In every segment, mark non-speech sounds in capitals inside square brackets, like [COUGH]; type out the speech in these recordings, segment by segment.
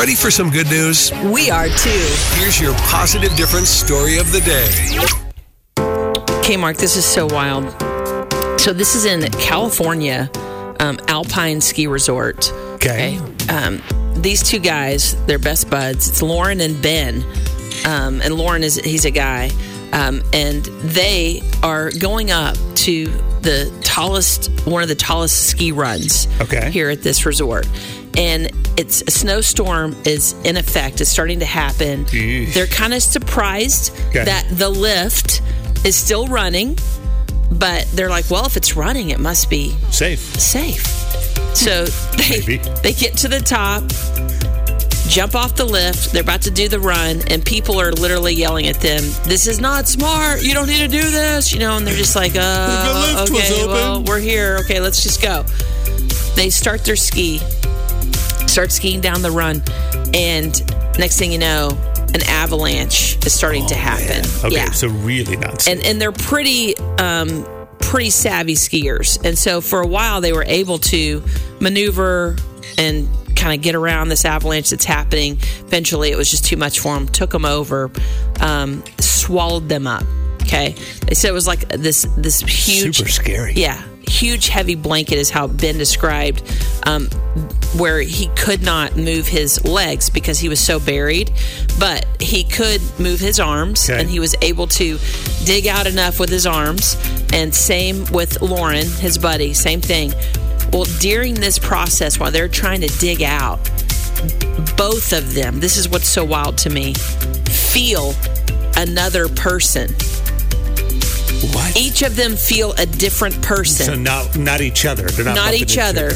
Ready for some good news? We are too. Here's your positive difference story of the day. Okay, Mark, this is so wild. So this is in California, um, Alpine Ski Resort. Okay. Um, these two guys, they're best buds. It's Lauren and Ben. Um, and Lauren is he's a guy. Um, and they are going up to the tallest, one of the tallest ski runs Okay. here at this resort. And it's a snowstorm is in effect. It's starting to happen. Yeesh. They're kind of surprised Okay. that the lift is still running, but they're like, well, if it's running, it must be Safe. safe. So [LAUGHS] they Maybe. they get to the top, jump off the lift. They're about to do the run, and people are literally yelling at them. This is not smart. You don't need to do this. You know, and they're just like, uh, The lift was okay, open." well, we're here. Okay, let's just go. They start their ski, start skiing down the run, and next thing you know, an avalanche is starting to happen. Okay, yeah so really not safe. and and they're pretty um, pretty savvy skiers, and so for a while they were able to maneuver and kind of get around this avalanche that's happening. Eventually, it was just too much for them. Took them over, um, swallowed them up. Okay, they said it was like this this huge, Super scary. yeah, huge heavy blanket is how Ben described, um, where he could not move his legs because he was so buried, but he could move his arms, Okay. and he was able to dig out enough with his arms. And same with Lauren, his buddy, same thing. Well, during this process, while they're trying to dig out, both of them, this is what's so wild to me, feel another person. What? Each of them feel a different person. so not not each other. They're not, not bumping each into other.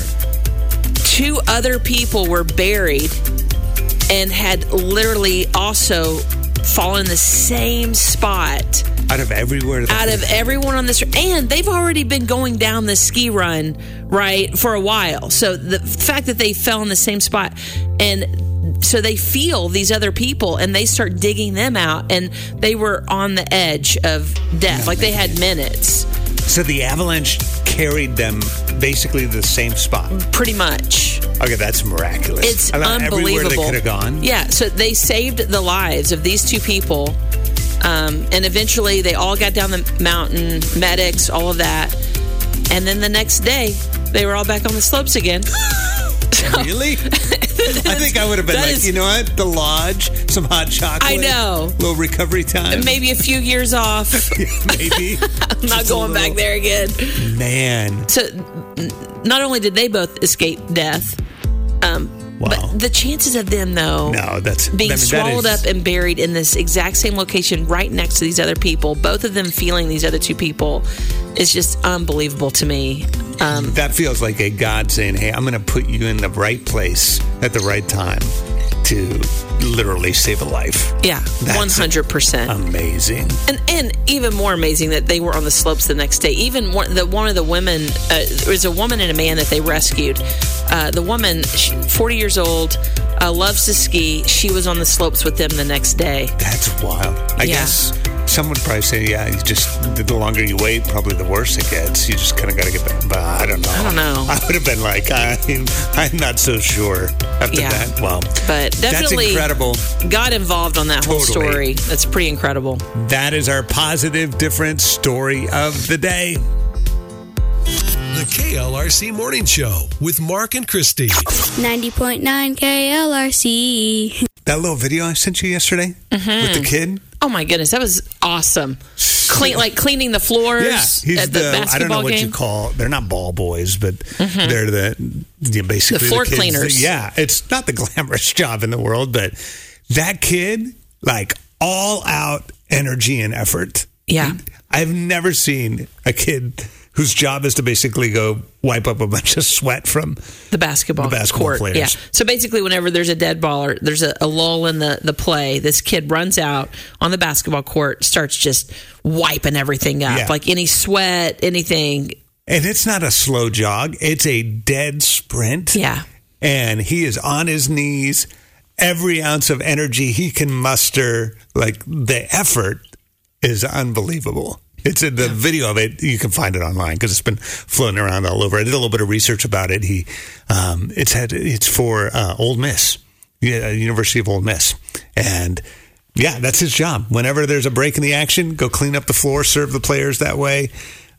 Two other people were buried and had literally also fallen in the same spot Out of everywhere. out of everyone on this and they've already been going down the ski run right for a while so the fact that they fell in the same spot and so they feel these other people and they start digging them out and they were on the edge of death like they had minutes So the avalanche carried them basically to the same spot. pretty much Okay, that's miraculous. It's thought unbelievable. Everywhere they could have gone. Yeah, so they saved the lives of these two people, um, and eventually they all got down the mountain, medics, all of that, and then the next day they were all back on the slopes again. [LAUGHS] Really? [LAUGHS] I think I would have been like, is- you know what? The lodge, some hot chocolate. I know. little recovery time. Maybe a few years off. [LAUGHS] Maybe. [LAUGHS] I'm not Just a going back there again. Man. So, not only did they both escape death, um, Wow. but the chances of them though No, that's being I mean, swallowed is- up and buried in this exact same location right next to these other people, both of them feeling these other two people, is just unbelievable to me. Um, That feels like a God saying, "Hey, I'm going to put you in the right place at the right time to literally save a life." yeah, one hundred percent. Amazing. And and even more amazing that they were on the slopes the next day. Even one, the one of the women, uh, there was a woman and a man that they rescued. Uh, the woman, she- forty years old, uh, loves to ski. She was on the slopes with them the next day. That's wild. I Yeah. guess some would probably say, "Yeah, you just the longer you wait, probably the worse it gets. You just kind of got to get back." But I don't know. I don't know. [LAUGHS] I would have been like, I'm, I'm not so sure after Yeah. that. Well, But that's definitely incredible. got involved on that whole story. That's pretty incredible. That is our positive difference story of the day. The KLRC Morning Show with Mark and Christy. 90.9 KLRC. That little video I sent you yesterday Mm-hmm. with the kid. Oh my goodness, that was awesome. Clean, like cleaning the floors Yeah, he's at the, the, I don't know what game. Mm-hmm. you call. They're not ball boys, but they're the you know, basically The floor kids cleaners. that- yeah, it's not the [LAUGHS] glamorous job in the world, but that kid, like all out energy and effort. Yeah. I've never seen a kid whose job is to basically go wipe up a bunch of sweat from. the basketball, The basketball court. players. Yeah. So basically, whenever there's a dead ball or there's a, a lull in the, the play, this kid runs out on the basketball court, starts just wiping everything up, Yeah. like any sweat, anything. And it's not a slow jog; it's a dead sprint. Yeah. and he is on his knees. Every ounce of energy he can muster, like the effort, is unbelievable. It's in the video of it. You can find it online because it's been floating around all over. I did a little bit of research about it. He, um, it's had it's for uh, Ole Miss. yeah, University of Ole Miss, and yeah, that's his job. Whenever there's a break in the action, go clean up the floor, serve the players that way.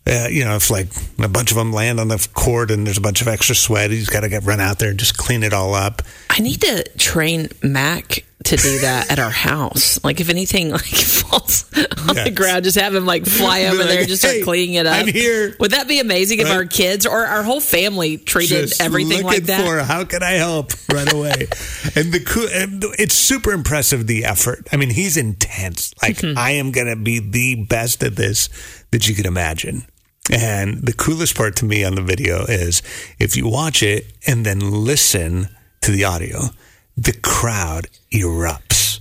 Uh, you know, if like a bunch of them land on the court and there's a bunch of extra sweat, he's got to get run out there and just clean it all up. I need to train Mac to do that at our house. Like if anything [LAUGHS] like falls on Yes. the ground, just have him like fly over Be there, like, just start "Hey, cleaning it up. I'm here." Would that be amazing if our kids or our whole family treated Just everything like that? For how can I help right away? [LAUGHS] and the and it's super impressive the effort. I mean, he's intense. Like Mm-hmm. I am going to be the best at this that you could imagine. And the coolest part to me on the video is if you watch it and then listen to the audio, the crowd erupts.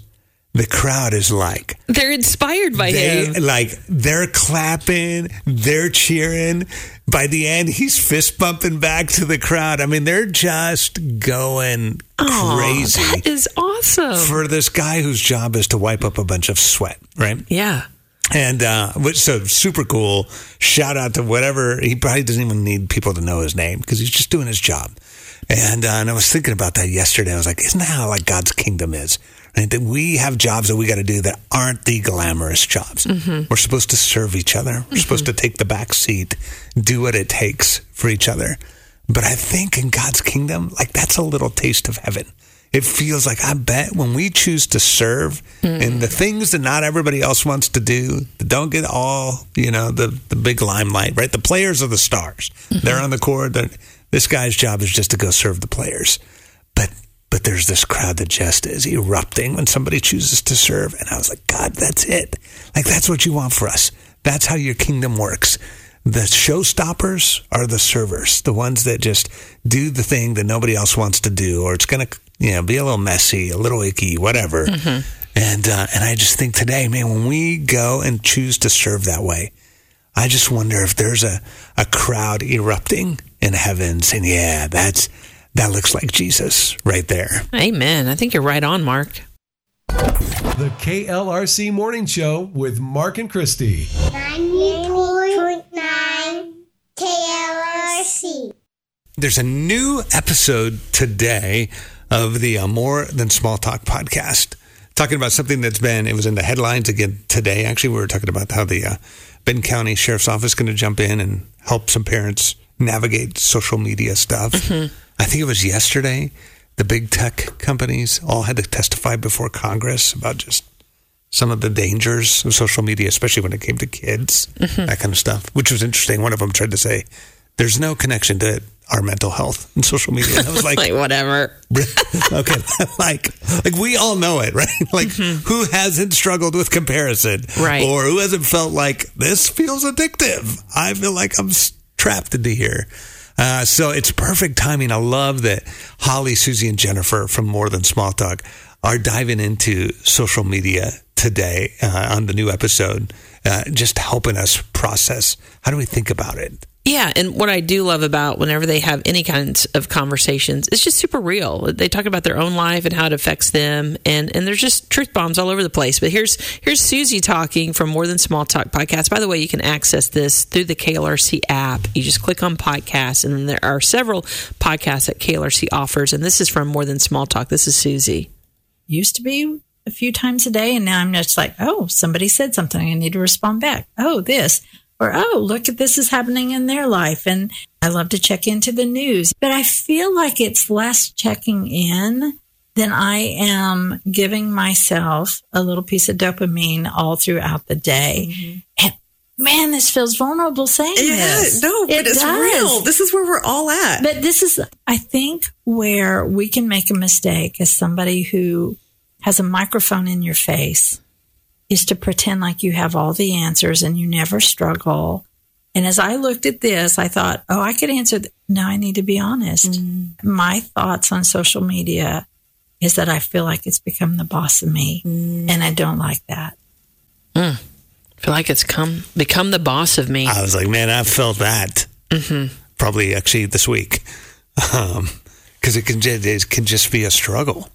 The crowd is like, They're inspired by they him. like they're clapping, they're cheering. By the end, he's fist bumping back to the crowd. I mean, they're just going Aw, crazy that is awesome. for this guy whose job is to wipe up a bunch of sweat, right? yeah. And uh, which so super cool. Shout out to whatever he probably doesn't even need people to know his name because he's just doing his job. And uh, and I was thinking about that yesterday. I was like, isn't that how like God's kingdom is? Right? That we have jobs that we got to do that aren't the glamorous jobs. Mm-hmm. We're supposed to serve each other. We're supposed mm-hmm. to take the back seat, do what it takes for each other. But I think in God's kingdom, like that's a little taste of heaven. It feels like I bet when we choose to serve in mm. the things that not everybody else wants to do, that don't get all you know the the big limelight, right? The players are the stars. Mm-hmm. They're on the court. This guy's job is just to go serve the players, but but there's this crowd that just is erupting when somebody chooses to serve, and I was like, God, that's it. Like that's what you want for us. That's how your kingdom works. The showstoppers are the servers, the ones that just do the thing that nobody else wants to do, or it's going to, you know, be a little messy, a little icky, whatever. And uh, and I just think today, man, when we go and choose to serve that way, I just wonder if there's a, a crowd erupting in heaven saying, "Yeah, that's that looks like Jesus right there." Amen. I think you're right on, Mark. The KLRC Morning Show with Mark and Christy. 90.9 KLRC. There's a new episode today of the uh, More Than Small Talk podcast, talking about something that's been, it was in the headlines again today. Actually, we were talking about how the uh, Benton County Sheriff's Office is going to jump in and help some parents navigate social media stuff. Mm-hmm. I think it was yesterday. The big tech companies all had to testify before Congress about just some of the dangers of social media, especially when it came to kids, mm-hmm. that kind of stuff, which was interesting. One of them tried to say, there's no connection to our mental health and social media. And I was [LAUGHS] like, Like whatever. [LAUGHS] okay, [LAUGHS] like, like we all know it, right? Like, mm-hmm. who hasn't struggled with comparison, Right. Or who hasn't felt like this feels addictive? I feel like I'm trapped into here. Uh, so it's perfect timing. I love that Holly, Susie, and Jennifer from More Than Small Talk are diving into social media today uh, on the new episode, uh, just helping us process how do we think about it. Yeah, and what I do love about whenever they have any kinds of conversations, it's just super real. They talk about their own life and how it affects them, and and there's just truth bombs all over the place. But here's here's Susie talking from More Than Small Talk podcast. By the way, you can access this through the KLRC app. You just click on podcasts, and then there are several podcasts that KLRC offers. And this is from More Than Small Talk. This is Susie. used to be a few times a day and now I'm just like, oh, somebody said something. I need to respond back. Oh, this. Or, oh, look at this is happening in their life. And I love to check into the news. But I feel like it's less checking in than I am giving myself a little piece of dopamine all throughout the day. Mm-hmm. And man, this feels vulnerable saying Yeah, this. no, but It it's does. real. This is where we're all at. But this is, I think, where we can make a mistake as somebody who has a microphone in your face is to pretend like you have all the answers and you never struggle. And as I looked at this, I thought, oh, I could answer. Th- no, I need to be honest. Mm. My thoughts on social media is that I feel like it's become the boss of me. Mm. And I don't like that. Mm. I feel like it's come become the boss of me. I was like, man, I felt that mm-hmm. probably actually this week [LAUGHS] um, because it can it can just be a struggle.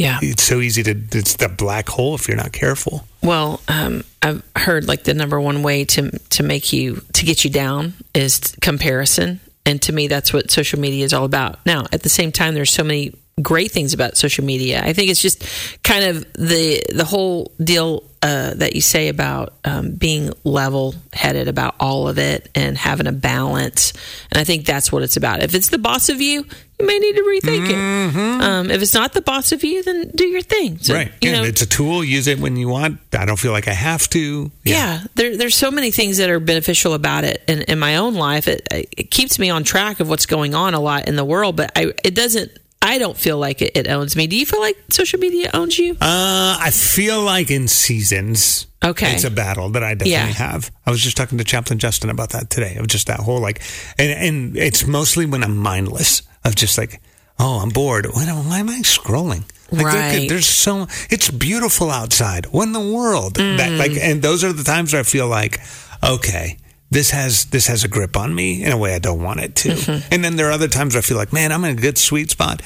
Yeah. It's so easy to it's the black hole if you're not careful. Well, um, I've heard like the number one way to to make you to get you down is comparison, and to me, that's what social media is all about. Now, at the same time, there's so many great things about social media. I think it's just kind of the the whole deal uh, that you say about um, being level headed about all of it and having a balance. And I think that's what it's about. If it's the boss of you, you may need to rethink it. Um, if it's not the boss of you, then do your thing. So, right. You Yeah, know, it's a tool. Use it when you want. I don't feel like I have to. yeah, there, there's so many things that are beneficial about it in, in my own life. It, it keeps me on track of what's going on a lot in the world, but I, it doesn't. I don't feel like it, it owns me. Do you feel like social media owns you? Uh, I feel like in seasons, Okay. it's a battle that I definitely Yeah. have. I was just talking to Chaplain Justin about that today. Of just that whole like, and and it's mostly when I'm mindless of just like, oh, I'm bored. Why, am- why am I scrolling? Like, Right. there's so it's beautiful outside. What in the world? That like, Mm. and those are the times where I feel like, okay. This has this has a grip on me in a way I don't want it to, Mm-hmm. and then there are other times where I feel like, man, I'm in a good sweet spot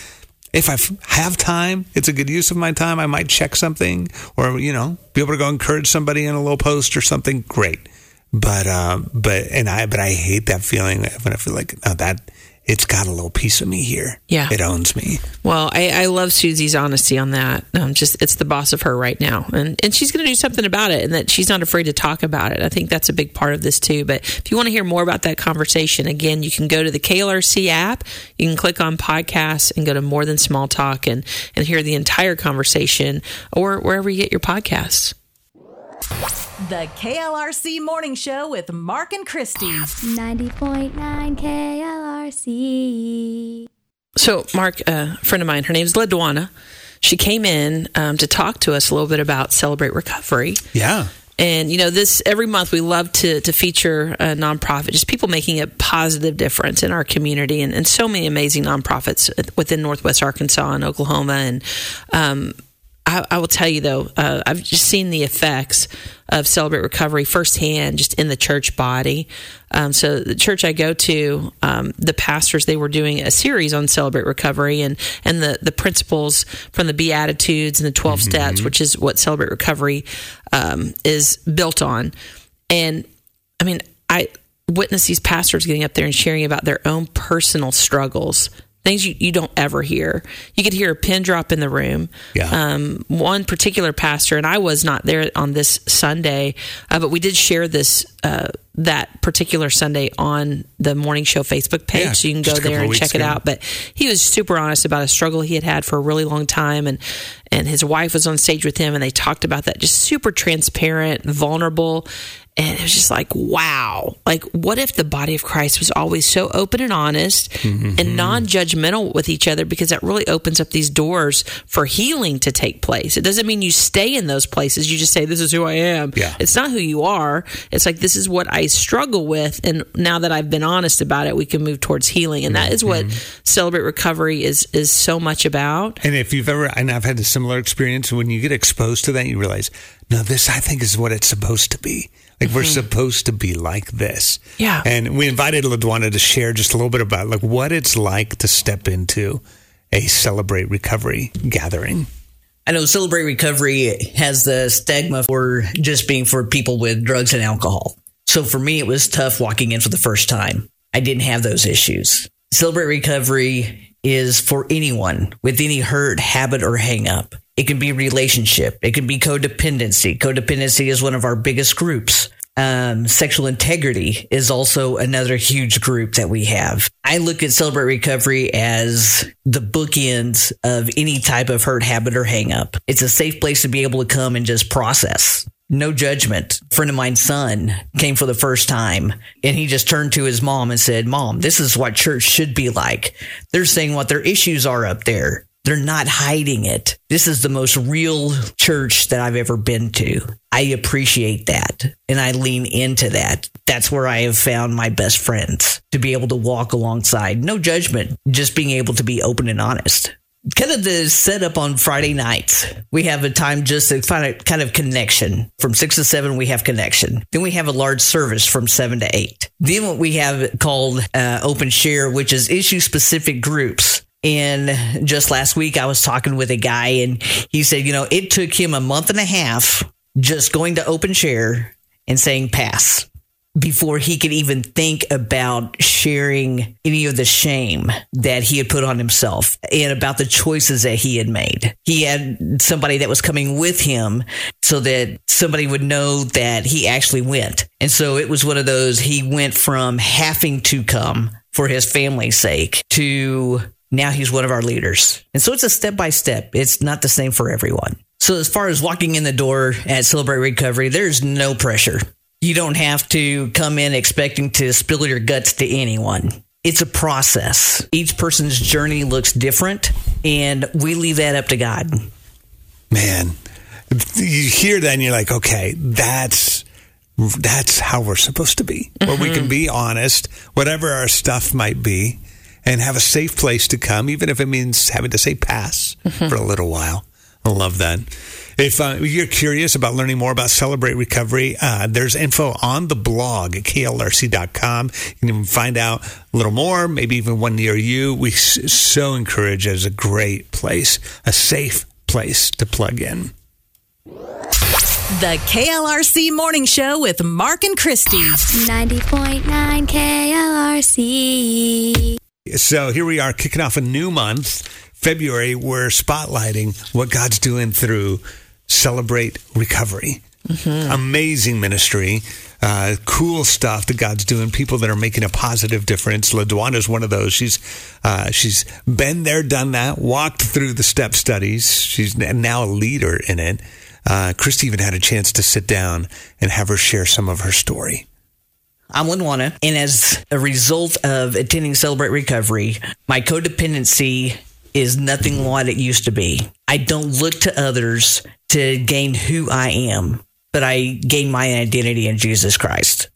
if I f- have time, it's a good use of my time. I might check something or, you know, be able to go encourage somebody in a little post or something. Great. But, um, but, and I, but I hate that feeling when I feel like, oh, that, it's got a little piece of me here. Yeah. It owns me. Well, I, I love Susie's honesty on that. Um, just it's the boss of her right now, and and she's going to do something about it, and that she's not afraid to talk about it. I think that's a big part of this too. But if you want to hear more about that conversation, again, you can go to the KLRC app. You can click on podcasts and go to More Than Small Talk and and hear the entire conversation, or wherever you get your podcasts. The KLRC Morning Show with Mark and Christy. 90.9 KLRC. So, Mark, a friend of mine, her name's Ledwana. She came in um, to talk to us a little bit about Celebrate Recovery. Yeah. And you know, this every month we love to to feature a nonprofit, just people making a positive difference in our community, and, and so many amazing nonprofits within Northwest Arkansas and Oklahoma. And um, I, I will tell you though, uh, I've just seen the effects of Celebrate Recovery firsthand, just in the church body. Um, so the church I go to, um, the pastors they were doing a series on Celebrate Recovery and and the the principles from the Beatitudes and the 12 steps, which is what Celebrate Recovery um, is built on. And I mean, I witness these pastors getting up there and sharing about their own personal struggles, things you, you don't ever hear. You could hear a pin drop in the room. Yeah. Um, one particular pastor, and I was not there on this Sunday, uh, but we did share this uh, that particular Sunday on the morning show Facebook page, Yeah, so you can go just a couple there and check it out. But he was super honest about a struggle he had had for a really long time, and and his wife was on stage with him, and they talked about that, just super transparent, vulnerable. And it was just like, wow. Like, what if the body of Christ was always so open and honest Mm-hmm. and non judgmental with each other? Because that really opens up these doors for healing to take place. It doesn't mean you stay in those places. You just say, this is who I am. Yeah. It's not who you are. It's like, this is what I struggle with. And now that I've been honest about it, we can move towards healing. And that is what Mm-hmm. Celebrate Recovery is, is so much about. And if you've ever, and I've had a similar experience, when you get exposed to that, you realize, no, this I think is what it's supposed to be. Like we're mm-hmm. supposed to be like this. Yeah. And we invited LaDuana to share just a little bit about like what it's like to step into a celebrate recovery gathering. I know Celebrate Recovery has the stigma for just being for people with drugs and alcohol. So for me, it was tough walking in for the first time. I didn't have those issues. Celebrate Recovery is for anyone with any hurt, habit, or hang up. It can be relationship. It can be codependency. Codependency is one of our biggest groups. Um, sexual integrity is also another huge group that we have. I look at Celebrate Recovery as the bookends of any type of hurt habit or hang up. It's a safe place to be able to come and just process. No judgment. A friend of mine's son came for the first time and he just turned to his mom and said, Mom, this is what church should be like. They're saying what their issues are up there. They're not hiding it. This is the most real church that I've ever been to. I appreciate that and I lean into that. That's where I have found my best friends to be able to walk alongside. No judgment, just being able to be open and honest. Kind of the setup on Friday nights. We have a time just to find a kind of connection. From six to seven, we have connection. Then we have a large service from seven to eight. Then what we have called uh, open share, which is issue specific groups. And just last week, I was talking with a guy, and he said, you know, it took him a month and a half just going to open share and saying pass. before he could even think about sharing any of the shame that he had put on himself and about the choices that he had made. He had somebody that was coming with him so that somebody would know that he actually went. And so it was one of those, he went from having to come for his family's sake to now he's one of our leaders. And so it's a step by step. It's not the same for everyone. So as far as walking in the door at Celebrate Recovery, there's no pressure. You don't have to come in expecting to spill your guts to anyone. It's a process. Each person's journey looks different, and we leave that up to God. Man, you hear that and you're like, okay, that's that's how we're supposed to be. Where we can mm-hmm. be honest, whatever our stuff might be, and have a safe place to come, even if it means having to say pass for a little while. I love that. If uh, you're curious about learning more about Celebrate Recovery, uh, there's info on the blog at klrc.com. You can even find out a little more, maybe even one near you. We s- so encourage it as a great place, a safe place to plug in. The KLRC Morning Show with Mark and Christy. 90.9 KLRC. So here we are kicking off a new month, February. We're spotlighting what God's doing through Celebrate Recovery. Amazing ministry, uh, cool stuff that God's doing. People that are making a positive difference. LaDuana is one of those. She's uh, she's been there, done that, walked through the step studies. She's now a leader in it. Uh, Christy even had a chance to sit down and have her share some of her story. I'm Linwana, and as a result of attending Celebrate Recovery, my codependency is nothing what it used to be. I don't look to others to gain who I am, but I gain my identity in Jesus Christ.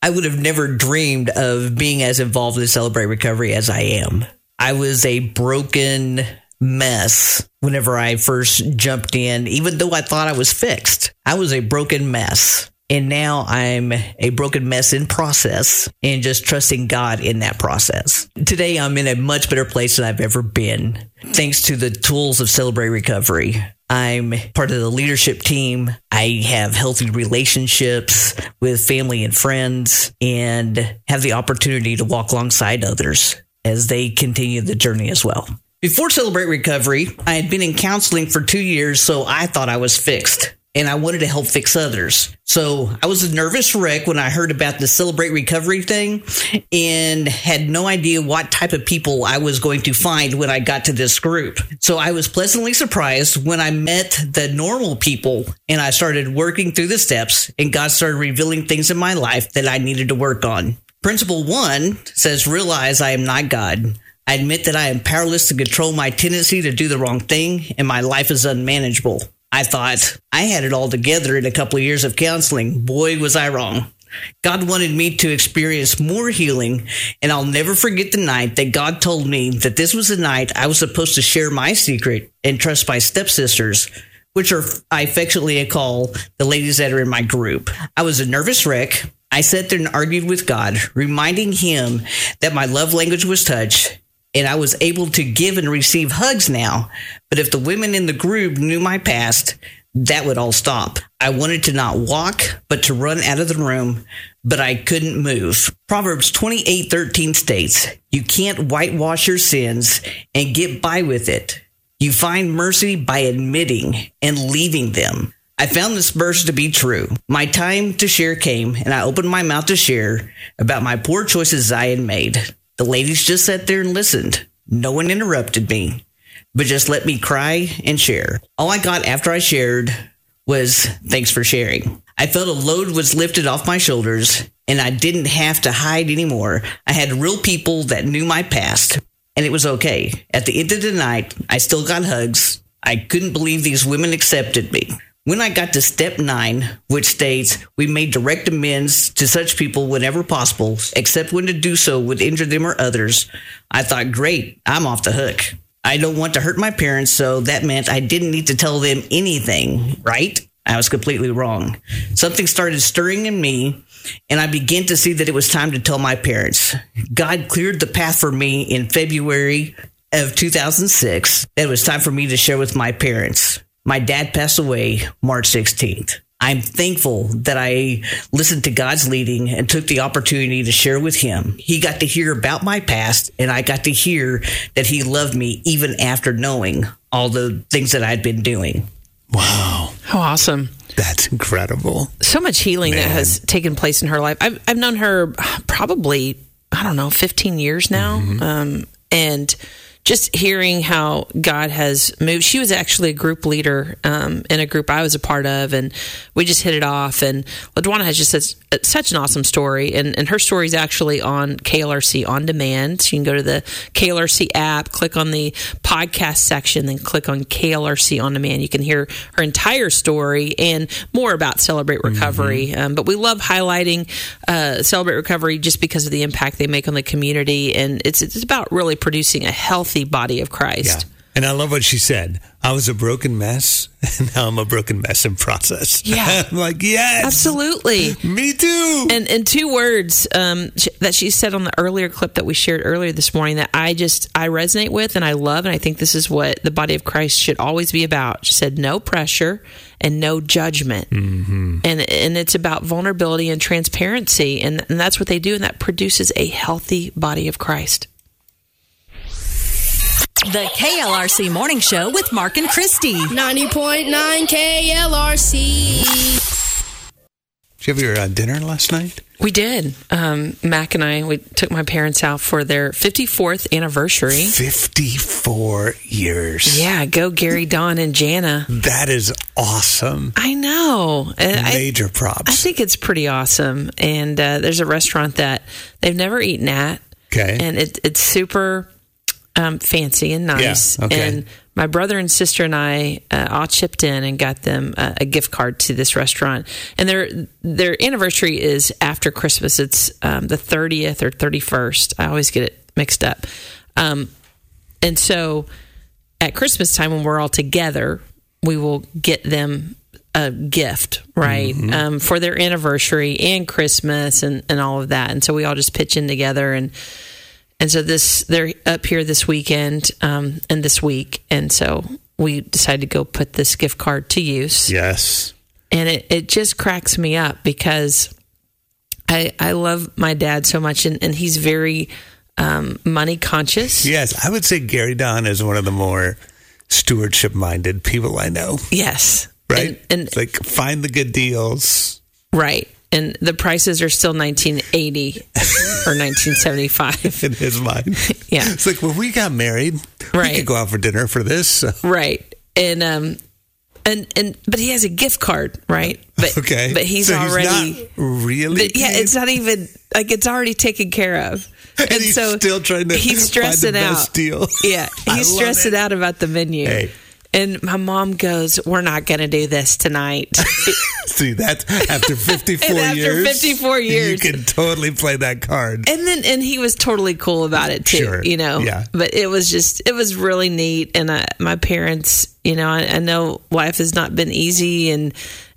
I would have never dreamed of being as involved in Celebrate Recovery as I am. I was a broken mess whenever I first jumped in, even though I thought I was fixed. I was a broken mess. And now I'm a broken mess in process and just trusting God in that process. Today, I'm in a much better place than I've ever been, thanks to the tools of Celebrate Recovery. I'm part of the leadership team. I have healthy relationships with family and friends and have the opportunity to walk alongside others as they continue the journey as well. Before Celebrate Recovery, I had been in counseling for two years, so I thought I was fixed and I wanted to help fix others. So I was a nervous wreck when I heard about the Celebrate Recovery thing and had no idea what type of people I was going to find when I got to this group. So I was pleasantly surprised when I met the normal people and I started working through the steps and God started revealing things in my life that I needed to work on. Principle one says, realize I am not God. I admit that I am powerless to control my tendency to do the wrong thing and my life is unmanageable. I thought I had it all together in a couple of years of counseling. Boy, was I wrong. God wanted me to experience more healing, and I'll never forget the night that God told me that this was the night I was supposed to share my secret and trust my stepsisters, which are I affectionately call the ladies that are in my group. I was a nervous wreck. I sat there and argued with God, reminding him that my love language was touch and I was able to give and receive hugs now. But if the women in the group knew my past, that would all stop. I wanted to not walk, but to run out of the room, but I couldn't move. Proverbs 28:13 states, "You can't whitewash your sins and get by with it. You find mercy by admitting and leaving them." I found this verse to be true. My time to share came, and I opened my mouth to share about my poor choices I had made. The ladies just sat there and listened. No one interrupted me, but just let me cry and share. All I got after I shared was thanks for sharing. I felt a load was lifted off my shoulders and I didn't have to hide anymore. I had real people that knew my past and it was okay. At the end of the night, I still got hugs. I couldn't believe these women accepted me. When I got to step nine, which states we made direct amends to such people whenever possible, except when to do so would injure them or others, I thought, great, I'm off the hook. I don't want to hurt my parents, so that meant I didn't need to tell them anything, right? I was completely wrong. Something started stirring in me, and I began to see that it was time to tell my parents. God cleared the path for me in February of 2006. It was time for me to share with my parents. My dad passed away March 16th. I'm thankful that I listened to God's leading and took the opportunity to share with Him. He got to hear about my past, and I got to hear that He loved me even after knowing all the things that I'd been doing. Wow. How awesome. That's incredible. so much healing that has taken place in her life. I've I've known her probably I don't know 15 years now, um, and just hearing how God has moved. She was actually a group leader um, in a group I was a part of, and we just hit it off. And Ladwana has just such, such an awesome story, and and her story is actually on KLRC on demand. So you can go to the KLRC app, click on the podcast section, then click on KLRC on demand. You can hear her entire story and more about Celebrate Recovery. Um, but we love highlighting uh, Celebrate Recovery just because of the impact they make on the community, and it's it's about really producing a healthy body of Christ. Yeah. And I love what she said. I was a broken mess, [LAUGHS] and now I'm a broken mess in process. Yeah. [LAUGHS] I'm like, yes. Absolutely. Me too. And and two words um, that she said on the earlier clip that we shared earlier this morning that I just I resonate with and I love and I think this is what the body of Christ should always be about. She said no pressure and no judgment, mm-hmm. and and it's about vulnerability and transparency, and and that's what they do, and that produces a healthy body of Christ. The KLRC Morning Show with Mark and Christy. 90.9 KLRC. Did you have your uh, dinner last night? We did. Um, Mac and I we took my parents out for their 54th anniversary. 54 years. Yeah, go Gary, Don, and Jana. That is awesome. I know. And I- Major props. I think it's pretty awesome. And uh, there's a restaurant that they've never eaten at. Okay. And it, it's super um, fancy and nice. Yeah, okay. And my brother and sister and I uh, all chipped in and got them a, a gift card to this restaurant. And their their anniversary is after Christmas. It's um, the 30th or 31st. I always get it mixed up. Um, and so at Christmas time, when we're all together, we will get them a gift, right, um, for their anniversary and Christmas and, and all of that. And so we all just pitch in together and and so this they're up here this weekend um, and this week, and so we decided to go put this gift card to use yes. and it, it just cracks me up because I I love my dad so much and, and he's very um, money conscious. Yes. I would say Gary Don is one of the more stewardship minded people I know. Yes. Right? And, and like find the good deals. right. And the prices are still 1980 or 1975. [LAUGHS] in his mind. Yeah. It's like when we got married, we Right. could go out for dinner for this. so- Right. And um and and but he has a gift card, right? But Okay. but he's So already not really. Yeah, it's not even like it's already taken care of. [LAUGHS] And he's still trying to he's stressing the out. deal. Yeah, [LAUGHS] he's stressing it. out about the menu. Hey. And my mom goes, "We're not going to do this tonight." [LAUGHS] [LAUGHS] See, that after 54 And after years. 54 years. You can totally play that card. and then and he was totally cool about it too Sure. you know Yeah. but it was just it was really neat and I, my parents you know I, I know life has not been easy and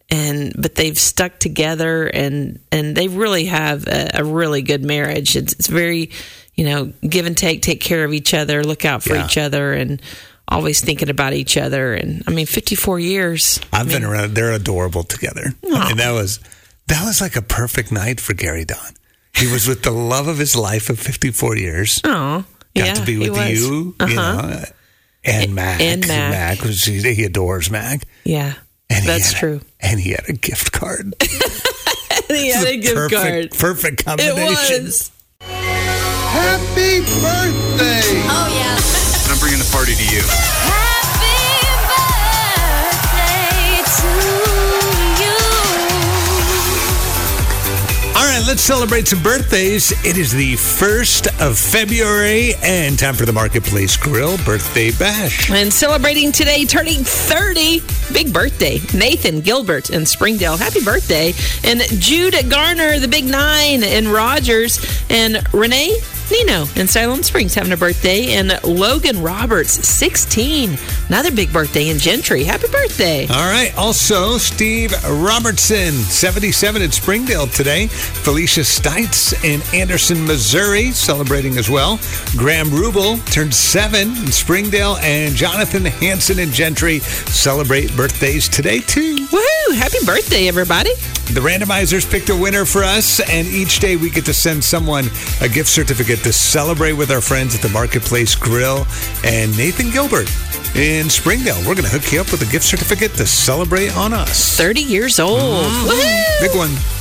and but they've stuck together and and they really have a, a really good marriage it's, it's very you know give and take take care of each other look out for Yeah. each other and always thinking about each other and i mean 54 years I've been around. They're adorable together, and that was that was like a perfect night for Gary Don. He was with the love of his life of 54 years. oh Got yeah to be he with was. you, uh-huh you know, and Mac. and Mac. was he adores Mac. yeah And that's had a- true and he had a gift card. [LAUGHS] he had a gift perfect, card perfect it combination. was Happy birthday! Oh, yeah. I'm bringing the party to you. All right, let's celebrate some birthdays. It is the 1st of February and time for the Marketplace Grill Birthday Bash. And celebrating today, turning 30, big birthday, Nathan Gilbert in Springdale. Happy birthday. And Jude Garner, the big nine in Rogers. And Renee Nino in Siloam Springs having a birthday, and Logan Roberts, 16. Another big birthday in Gentry. Happy birthday. All right. Also, Steve Robertson, 77 in Springdale today. Felicia Stites in Anderson, Missouri, celebrating as well. Graham Rubel turned seven in Springdale, and Jonathan Hanson in Gentry celebrate birthdays today, too. Woohoo! Happy birthday, everybody. The randomizers picked a winner for us, and each day we get to send someone a gift certificate to celebrate with our friends at the Marketplace Grill. And Nathan Gilbert in Springdale, we're going to hook you up with a gift certificate to celebrate on us. 30 years old. Mm-hmm. Woohoo! Big one.